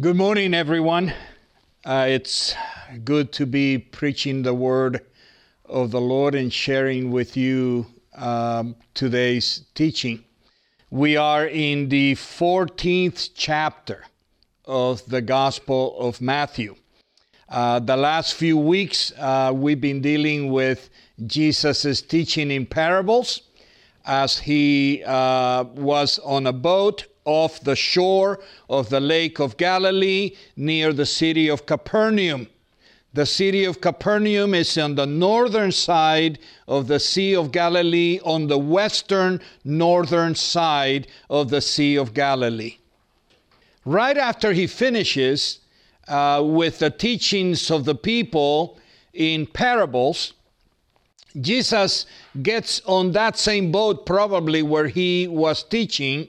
Good morning, everyone. Uh, it's good to be preaching the word of the Lord and sharing with you um, today's teaching. We are in the 14th chapter of the Gospel of Matthew. Uh, the last few weeks, uh, we've been dealing with Jesus' teaching in parables as he uh, was on a boat off the shore of the Lake of Galilee near the city of Capernaum. The city of Capernaum is on the northern side of the Sea of Galilee, on the western northern side of the Sea of Galilee. Right after he finishes uh, with the teachings of the people in parables, Jesus gets on that same boat, probably where he was teaching,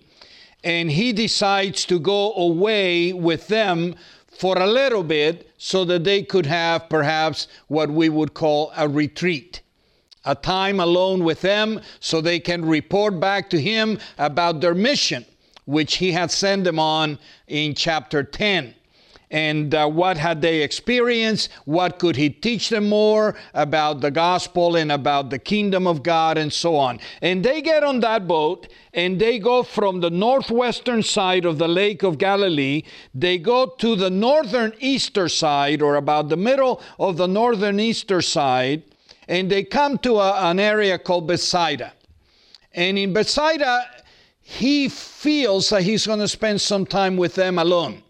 and he decides to go away with them for a little bit so that they could have perhaps what we would call a retreat. A time alone with them so they can report back to him about their mission, which he had sent them on in chapter 10 and uh, what had they experienced? What could he teach them more about the gospel and about the kingdom of god and so on? And they get on that boat and they go from the northwestern side of the lake of galilee. They go to the northern eastern side or about the middle of the northern eastern side and they come to a, an area called bethsaida. And in bethsaida he feels that he's going to spend some time with them alone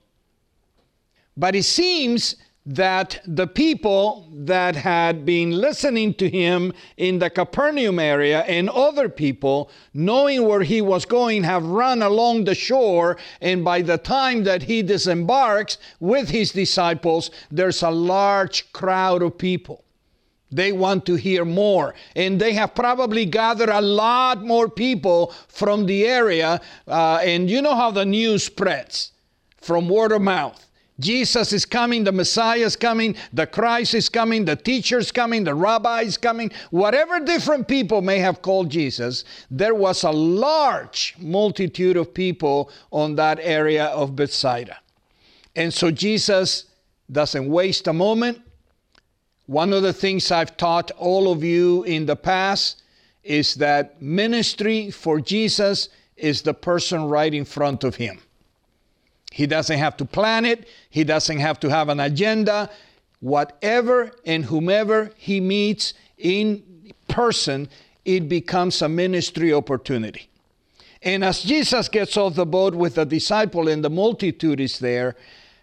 but it seems that the people that had been listening to him in the Capernaum area and other people, knowing where he was going, have run along the shore. And by the time that he disembarks with his disciples, there's a large crowd of people. They want to hear more. And they have probably gathered a lot more people from the area. Uh, and you know how the news spreads from word of mouth. Jesus is coming, the Messiah is coming, the Christ is coming, the teacher is coming, the rabbi is coming, whatever different people may have called Jesus, there was a large multitude of people on that area of Bethsaida. And so Jesus doesn't waste a moment. One of the things I've taught all of you in the past is that ministry for Jesus is the person right in front of him. He doesn't have to plan it, he doesn't have to have an agenda. Whatever and whomever he meets in person, it becomes a ministry opportunity. And as Jesus gets off the boat with the disciple and the multitude is there,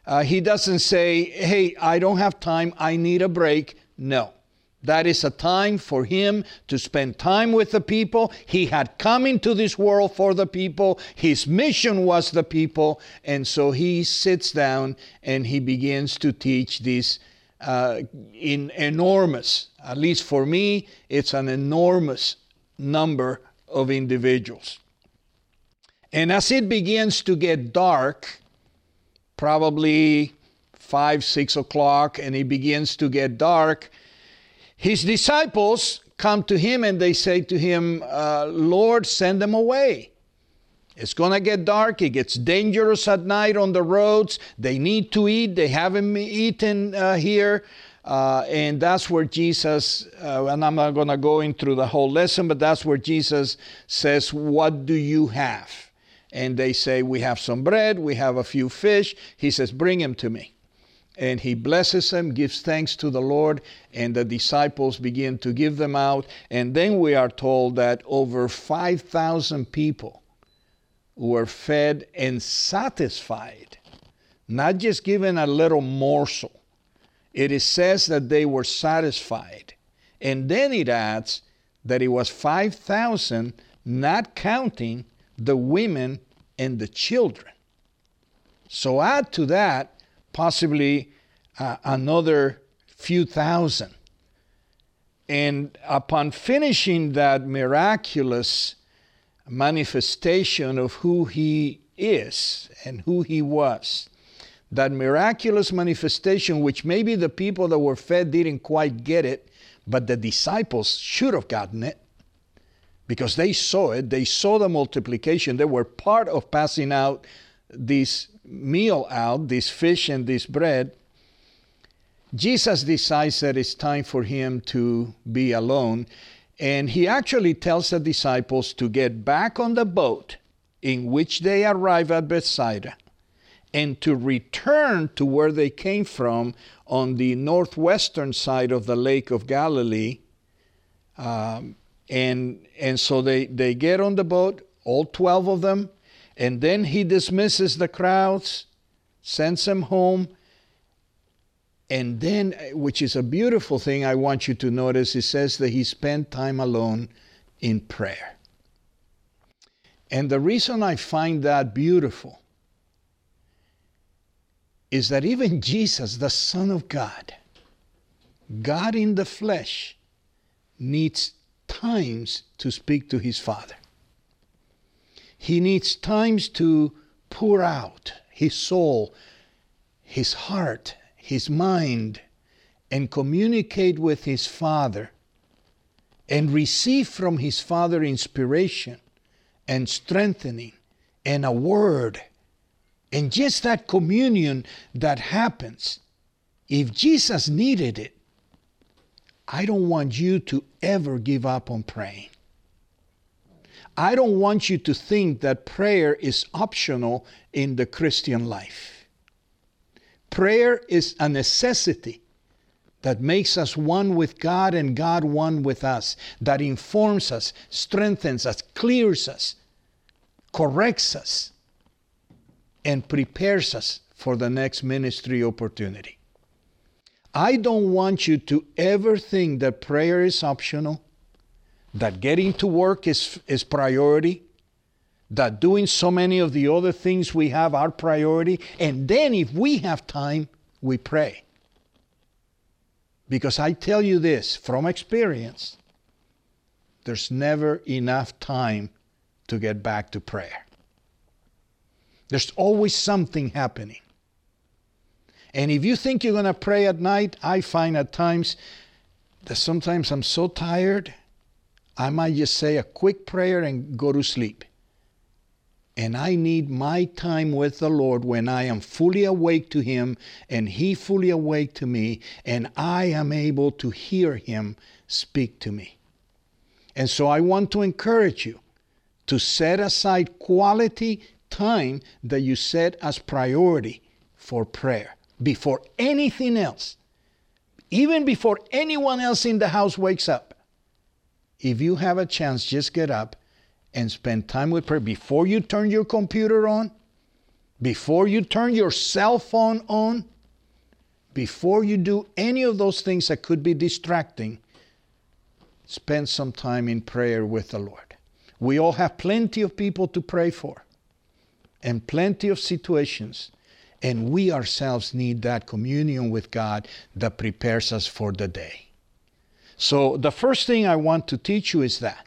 uh, he doesn't say, Hey, I don't have time, I need a break. No. That is a time for him to spend time with the people. He had come into this world for the people. His mission was the people. And so he sits down and he begins to teach this uh, in enormous, at least for me, it's an enormous number of individuals. And as it begins to get dark, probably five, six o'clock, and it begins to get dark, his disciples come to him and they say to him, uh, Lord, send them away. It's going to get dark. It gets dangerous at night on the roads. They need to eat. They haven't eaten uh, here. Uh, and that's where Jesus, uh, and I'm not going to go into the whole lesson, but that's where Jesus says, What do you have? And they say, We have some bread, we have a few fish. He says, Bring him to me and he blesses them, gives thanks to the Lord, and the disciples begin to give them out. And then we are told that over 5,000 people were fed and satisfied, not just given a little morsel. It is says that they were satisfied. And then it adds that it was 5,000, not counting the women and the children. So add to that possibly uh, another few thousand. And upon finishing that miraculous manifestation of who he is and who he was, that miraculous manifestation, which maybe the people that were fed didn't quite get it, but the disciples should have gotten it because they saw it. They saw the multiplication. They were part of passing out these meal out, this fish and this bread, Jesus decides that it's time for him to be alone. And he actually tells the disciples to get back on the boat in which they arrive at Bethsaida and to return to where they came from on the northwestern side of the Lake of Galilee. Um, and, and so they, they get on the boat, all 12 of them, and then he dismisses the crowds, sends them home. And then, which is a beautiful thing I want you to notice, he says that he spent time alone in prayer. And the reason I find that beautiful is that even Jesus, the Son of God, God in the flesh, needs times to speak to his Father. He needs times to pour out his soul, his heart, his mind, and communicate with his Father and receive from his Father inspiration and strengthening and a word and just that communion that happens, if Jesus needed it, I don't want you to ever give up on praying. I don't want you to think that prayer is optional in the Christian life. Prayer is a necessity that makes us one with God and God one with us, that informs us, strengthens us, clears us, corrects us, and prepares us for the next ministry opportunity. I don't want you to ever think that prayer is optional, that getting to work is, is priority, that doing so many of the other things we have are priority, and then if we have time, we pray. Because I tell you this from experience, there's never enough time to get back to prayer. There's always something happening. And if you think you're going to pray at night, I find at times that sometimes I'm so tired, I might just say a quick prayer and go to sleep. And I need my time with the Lord when I am fully awake to Him and He fully awake to me, and I am able to hear Him speak to me. And so I want to encourage you to set aside quality time that you set as priority for prayer before anything else, even before anyone else in the house wakes up. If you have a chance, just get up and spend time with prayer before you turn your computer on, before you turn your cell phone on, before you do any of those things that could be distracting. Spend some time in prayer with the Lord. We all have plenty of people to pray for and plenty of situations. And we ourselves need that communion with God that prepares us for the day. So, the first thing I want to teach you is that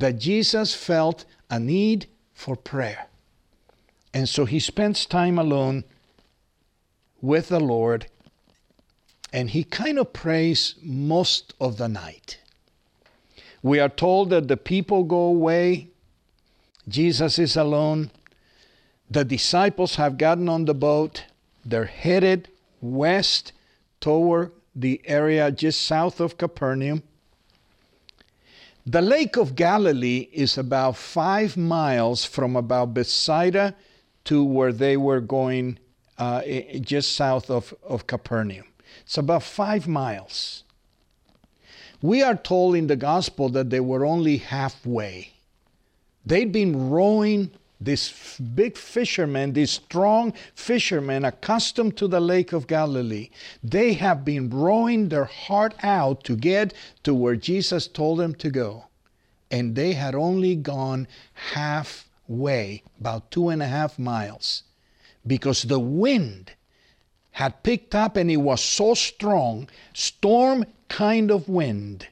that Jesus felt a need for prayer. And so he spends time alone with the Lord and he kind of prays most of the night. We are told that the people go away, Jesus is alone, the disciples have gotten on the boat. They're headed west toward the area just south of Capernaum. The Lake of Galilee is about five miles from about Bethsaida to where they were going, uh, just south of, of Capernaum. It's about five miles. We are told in the gospel that they were only halfway. They'd been rowing these big fishermen, these strong fishermen accustomed to the Lake of Galilee, they have been rowing their heart out to get to where Jesus told them to go. And they had only gone halfway, about two and a half miles, because the wind had picked up and it was so strong, storm kind of wind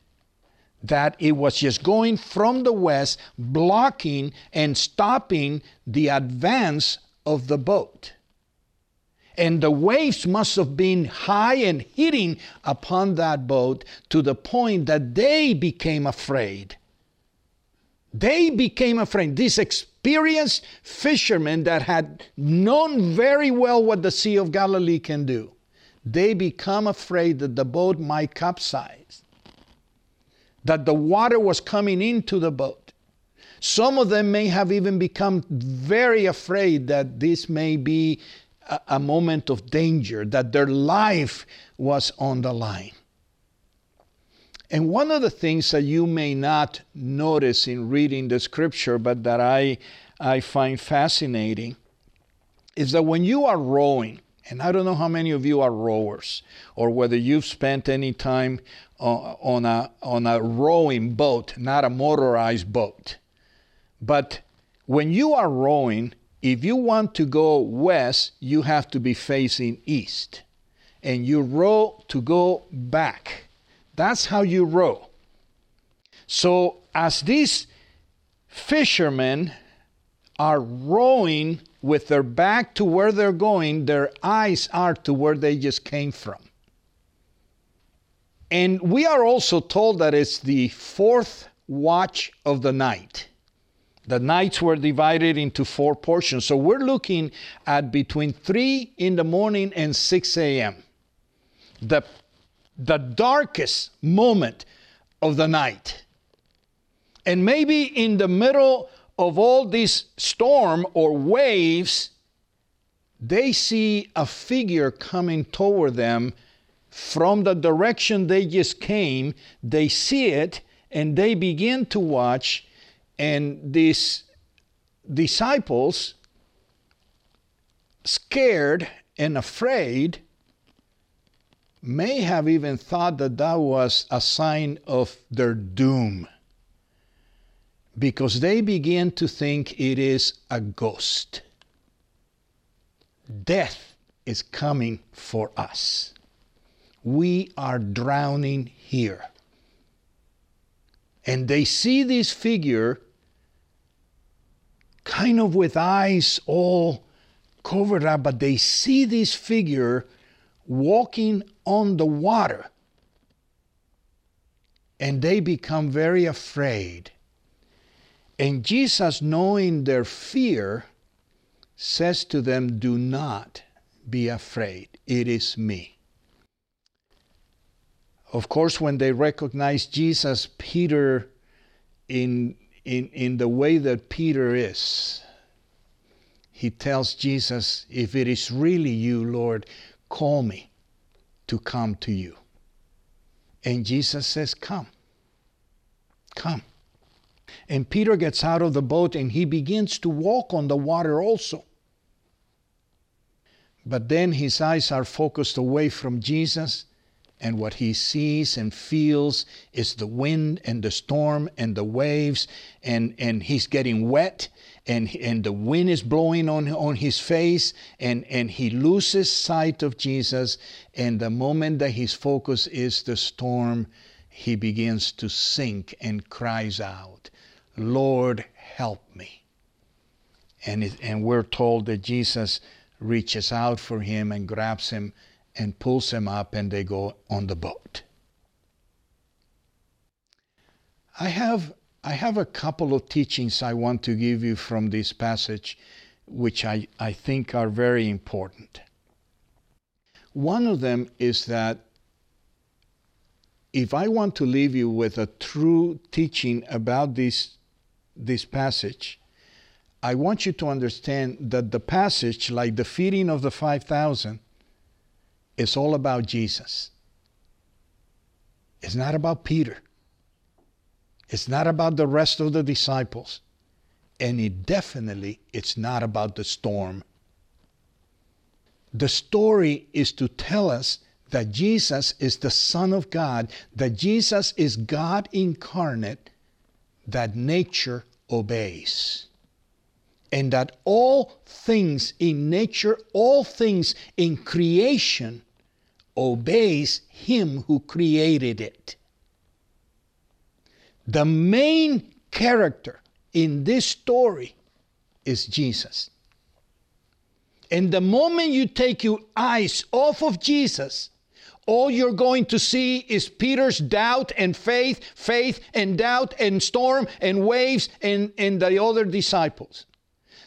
that it was just going from the west, blocking and stopping the advance of the boat. And the waves must have been high and hitting upon that boat to the point that they became afraid. They became afraid. These experienced fishermen that had known very well what the Sea of Galilee can do, they become afraid that the boat might capsize, that the water was coming into the boat. Some of them may have even become very afraid that this may be a, a moment of danger, that their life was on the line. And one of the things that you may not notice in reading the scripture, but that I, I find fascinating, is that when you are rowing, and I don't know how many of you are rowers, or whether you've spent any time uh, on, a, on a rowing boat, not a motorized boat. But when you are rowing, if you want to go west, you have to be facing east. And you row to go back. That's how you row. So, as these fishermen are rowing with their back to where they're going, their eyes are to where they just came from. And we are also told that it's the fourth watch of the night. The nights were divided into four portions. So we're looking at between 3 in the morning and 6 a.m. The the darkest moment of the night. And maybe in the middle of all this storm or waves, they see a figure coming toward them from the direction they just came. They see it and they begin to watch, and these disciples, scared and afraid, may have even thought that that was a sign of their doom because they begin to think it is a ghost. Death is coming for us. We are drowning here. And they see this figure kind of with eyes all covered up, but they see this figure walking on the water. And they become very afraid. And Jesus, knowing their fear, says to them, Do not be afraid. It is me. Of course, when they recognize Jesus, Peter, in, in, in the way that Peter is, he tells Jesus, If it is really you, Lord, call me to come to you. And Jesus says, Come. Come. And Peter gets out of the boat and he begins to walk on the water also. But then his eyes are focused away from Jesus, and what he sees and feels is the wind and the storm and the waves, and, and he's getting wet, and, and the wind is blowing on, on his face, and, and he loses sight of Jesus. And the moment that his focus is the storm, he begins to sink and cries out, Lord, help me. And, it, and we're told that Jesus reaches out for him and grabs him and pulls him up, and they go on the boat. I have I have a couple of teachings I want to give you from this passage, which I, I think are very important. One of them is that if I want to leave you with a true teaching about this, this passage, I want you to understand that the passage, like the feeding of the 5,000, is all about Jesus. It's not about Peter. It's not about the rest of the disciples. And it definitely it's not about the storm. The story is to tell us that Jesus is the Son of God, that Jesus is God incarnate, that nature obeys. And that all things in nature, all things in creation obeys Him who created it. The main character in this story is Jesus. And the moment you take your eyes off of Jesus, all you're going to see is Peter's doubt and faith, faith and doubt and storm and waves and, and the other disciples.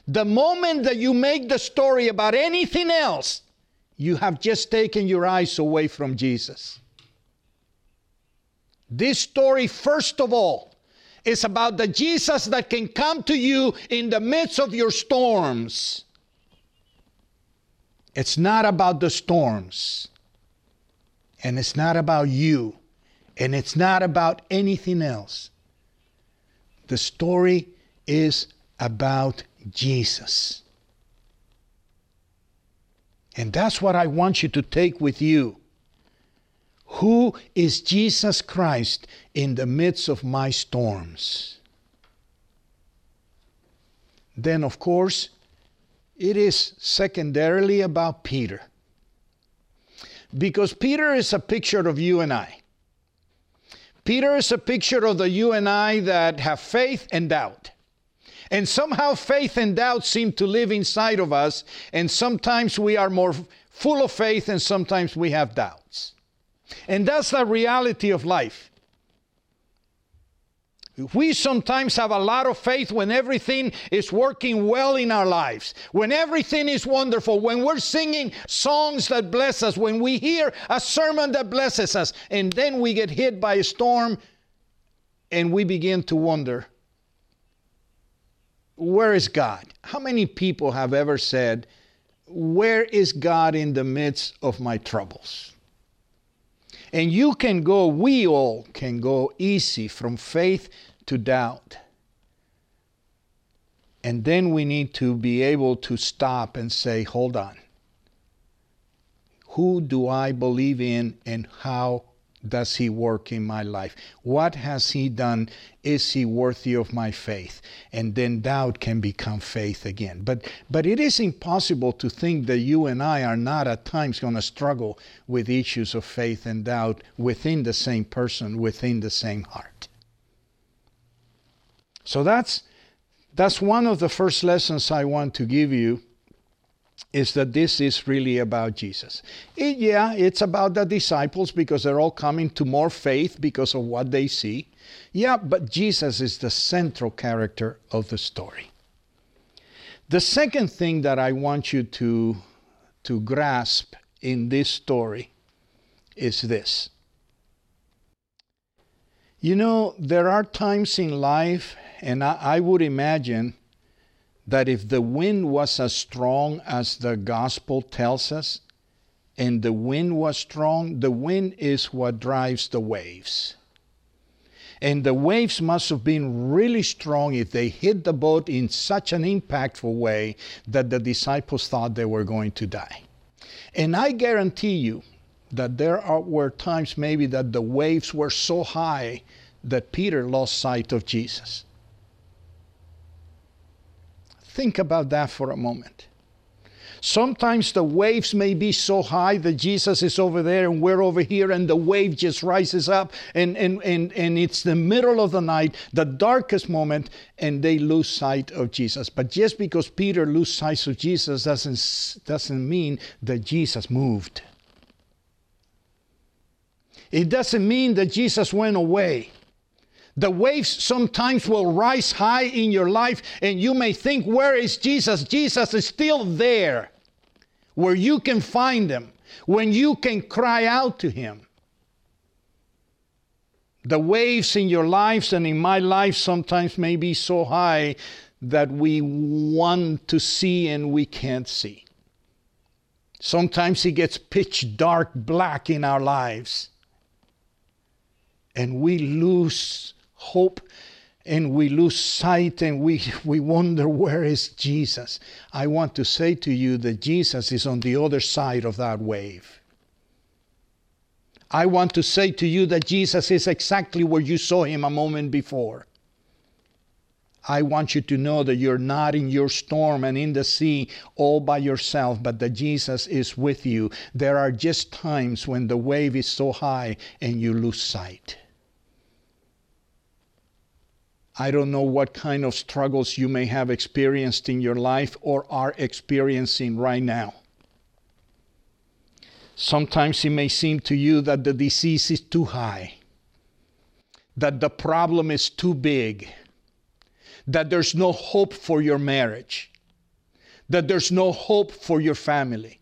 The moment that you make the story about anything else, you have just taken your eyes away from Jesus. This story, first of all, is about the Jesus that can come to you in the midst of your storms. It's not about the storms, and it's not about you, and it's not about anything else. The story is about Jesus. And that's what I want you to take with you. Who is Jesus Christ in the midst of my storms? Then, of course, it is secondarily about Peter. Because Peter is a picture of you and I. Peter is a picture of the you and I that have faith and doubt. And somehow faith and doubt seem to live inside of us, and sometimes we are more full of faith and sometimes we have doubts. And that's the reality of life. We sometimes have a lot of faith when everything is working well in our lives, when everything is wonderful, when we're singing songs that bless us, when we hear a sermon that blesses us, and then we get hit by a storm and we begin to wonder where is God? How many people have ever said, Where is God in the midst of my troubles? And you can go, we all can go easy from faith to doubt. And then we need to be able to stop and say, Hold on. Who do I believe in and how does he work in my life? What has he done? Is he worthy of my faith? And then doubt can become faith again. But but it is impossible to think that you and I are not at times going to struggle with issues of faith and doubt within the same person, within the same heart. So that's that's one of the first lessons I want to give you is that this is really about Jesus. It, yeah, it's about the disciples because they're all coming to more faith because of what they see. Yeah, but Jesus is the central character of the story. The second thing that I want you to, to grasp in this story is this. You know, there are times in life, and I, I would imagine that if the wind was as strong as the gospel tells us, and the wind was strong, the wind is what drives the waves. And the waves must have been really strong if they hit the boat in such an impactful way that the disciples thought they were going to die. And I guarantee you that there are, were times maybe that the waves were so high that Peter lost sight of Jesus. Think about that for a moment. Sometimes the waves may be so high that Jesus is over there and we're over here, and the wave just rises up, and, and, and, and it's the middle of the night, the darkest moment, and they lose sight of Jesus. But just because Peter loses sight of Jesus doesn't, doesn't mean that Jesus moved. It doesn't mean that Jesus went away. The waves sometimes will rise high in your life, and you may think, Where is Jesus? Jesus is still there, where you can find him, when you can cry out to him. The waves in your lives and in my life sometimes may be so high that we want to see and we can't see. Sometimes it gets pitch dark black in our lives, and we lose hope and we lose sight and we, we wonder where is Jesus. I want to say to you that Jesus is on the other side of that wave. I want to say to you that Jesus is exactly where you saw him a moment before. I want you to know that you're not in your storm and in the sea all by yourself, but that Jesus is with you. There are just times when the wave is so high and you lose sight. I don't know what kind of struggles you may have experienced in your life or are experiencing right now. Sometimes it may seem to you that the disease is too high, that the problem is too big, that there's no hope for your marriage, that there's no hope for your family,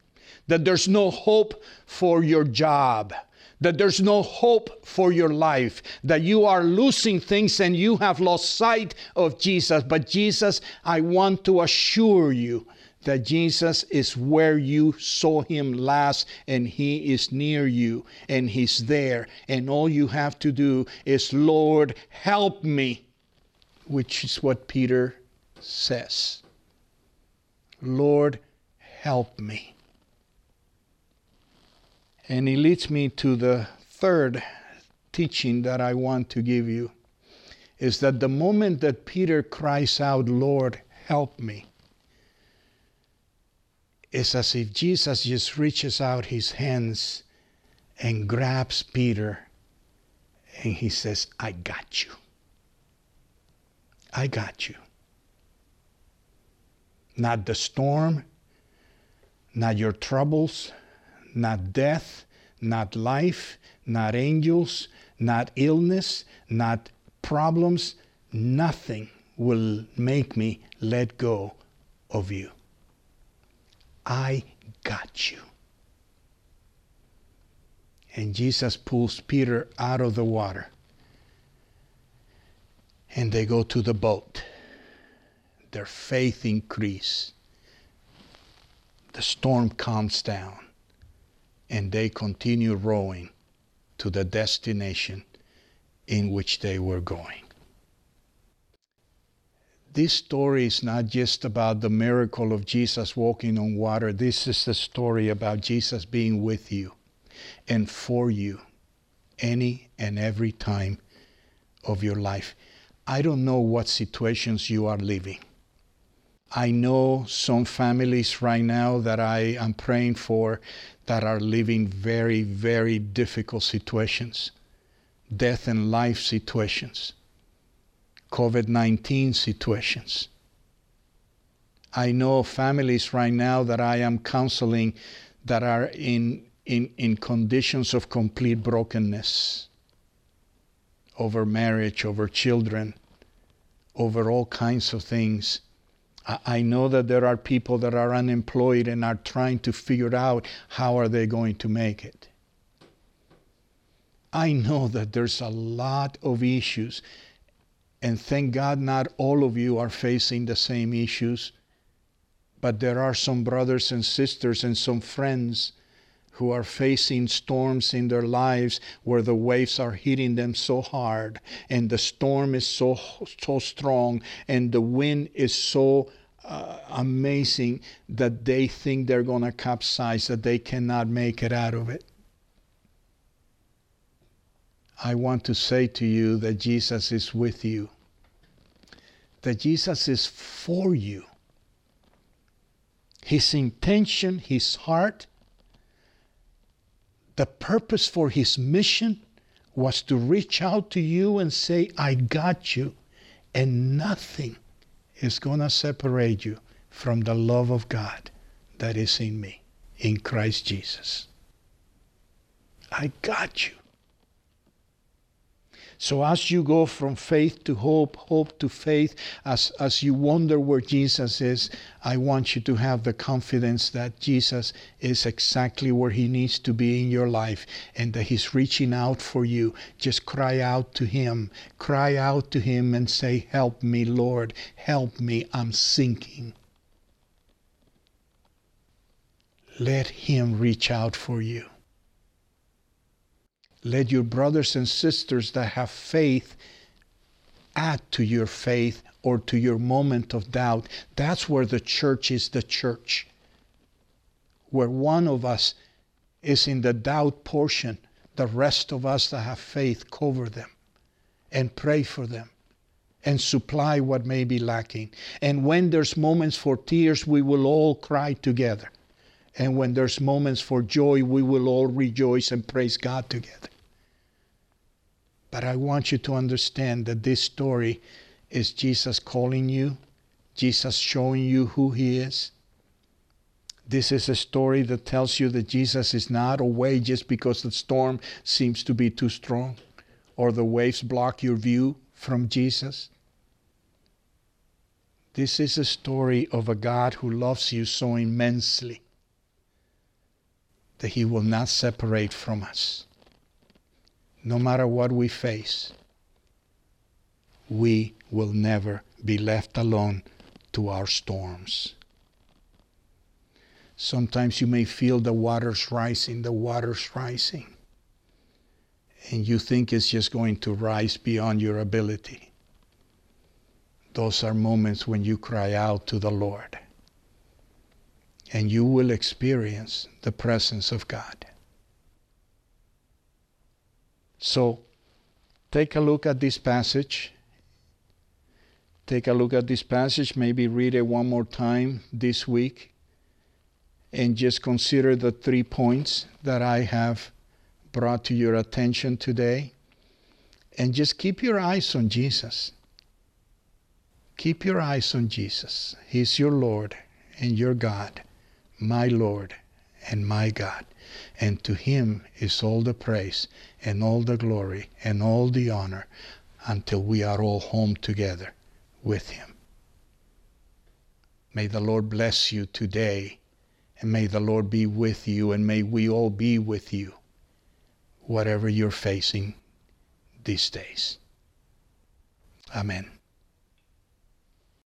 that there's no hope for your job, that there's no hope for your life, that you are losing things and you have lost sight of Jesus. But Jesus, I want to assure you that Jesus is where you saw him last and he is near you and he's there. And all you have to do is, Lord, help me, which is what Peter says. Lord, help me. And he leads me to the third teaching that I want to give you is that the moment that Peter cries out, Lord, help me, it's as if Jesus just reaches out his hands and grabs Peter and he says, I got you. I got you. Not the storm, not your troubles, not death, not life, not angels, not illness, not problems. Nothing will make me let go of you. I got you. And Jesus pulls Peter out of the water. And they go to the boat. Their faith increase. The storm calms down. And they continue rowing to the destination in which they were going this story is not just about the miracle of Jesus walking on water. This is the story about Jesus being with you and for you any and every time of your life. I don't know what situations you are living. I know some families right now that I am praying for that are living very, very difficult situations, death and life situations. COVID 19 situations. I know families right now that I am counseling that are in, in, in conditions of complete brokenness over marriage, over children, over all kinds of things. I know that there are people that are unemployed and are trying to figure out how are they going to make it. I know that there's a lot of issues and thank God, not all of you are facing the same issues, but there are some brothers and sisters and some friends who are facing storms in their lives where the waves are hitting them so hard and the storm is so so strong and the wind is so uh, amazing that they think they're going to capsize that they cannot make it out of it I want to say to you that Jesus is with you, that Jesus is for you. His intention, his heart, the purpose for his mission was to reach out to you and say, I got you, and nothing is going to separate you from the love of God that is in me, in Christ Jesus. I got you. So as you go from faith to hope, hope to faith, as, as you wonder where Jesus is, I want you to have the confidence that Jesus is exactly where he needs to be in your life and that he's reaching out for you. Just cry out to him. Cry out to him and say, Help me, Lord. Help me. I'm sinking. Let him reach out for you. Let your brothers and sisters that have faith add to your faith or to your moment of doubt. That's where the church is the church. Where one of us is in the doubt portion, the rest of us that have faith cover them and pray for them and supply what may be lacking. And when there's moments for tears, we will all cry together. And when there's moments for joy, we will all rejoice and praise God together. But I want you to understand that this story is Jesus calling you, Jesus showing you who He is. This is a story that tells you that Jesus is not away just because the storm seems to be too strong or the waves block your view from Jesus. This is a story of a God who loves you so immensely that He will not separate from us. No matter what we face, we will never be left alone to our storms. Sometimes you may feel the waters rising, the waters rising. And you think it's just going to rise beyond your ability. Those are moments when you cry out to the Lord. And you will experience the presence of God. So, take a look at this passage. Take a look at this passage, maybe read it one more time this week and just consider the three points that I have brought to your attention today. And just keep your eyes on Jesus. Keep your eyes on Jesus. He's your Lord and your God, my Lord and my God. And to him is all the praise and all the glory and all the honor until we are all home together with him. May the Lord bless you today and may the Lord be with you, and may we all be with you, whatever you're facing these days. Amen.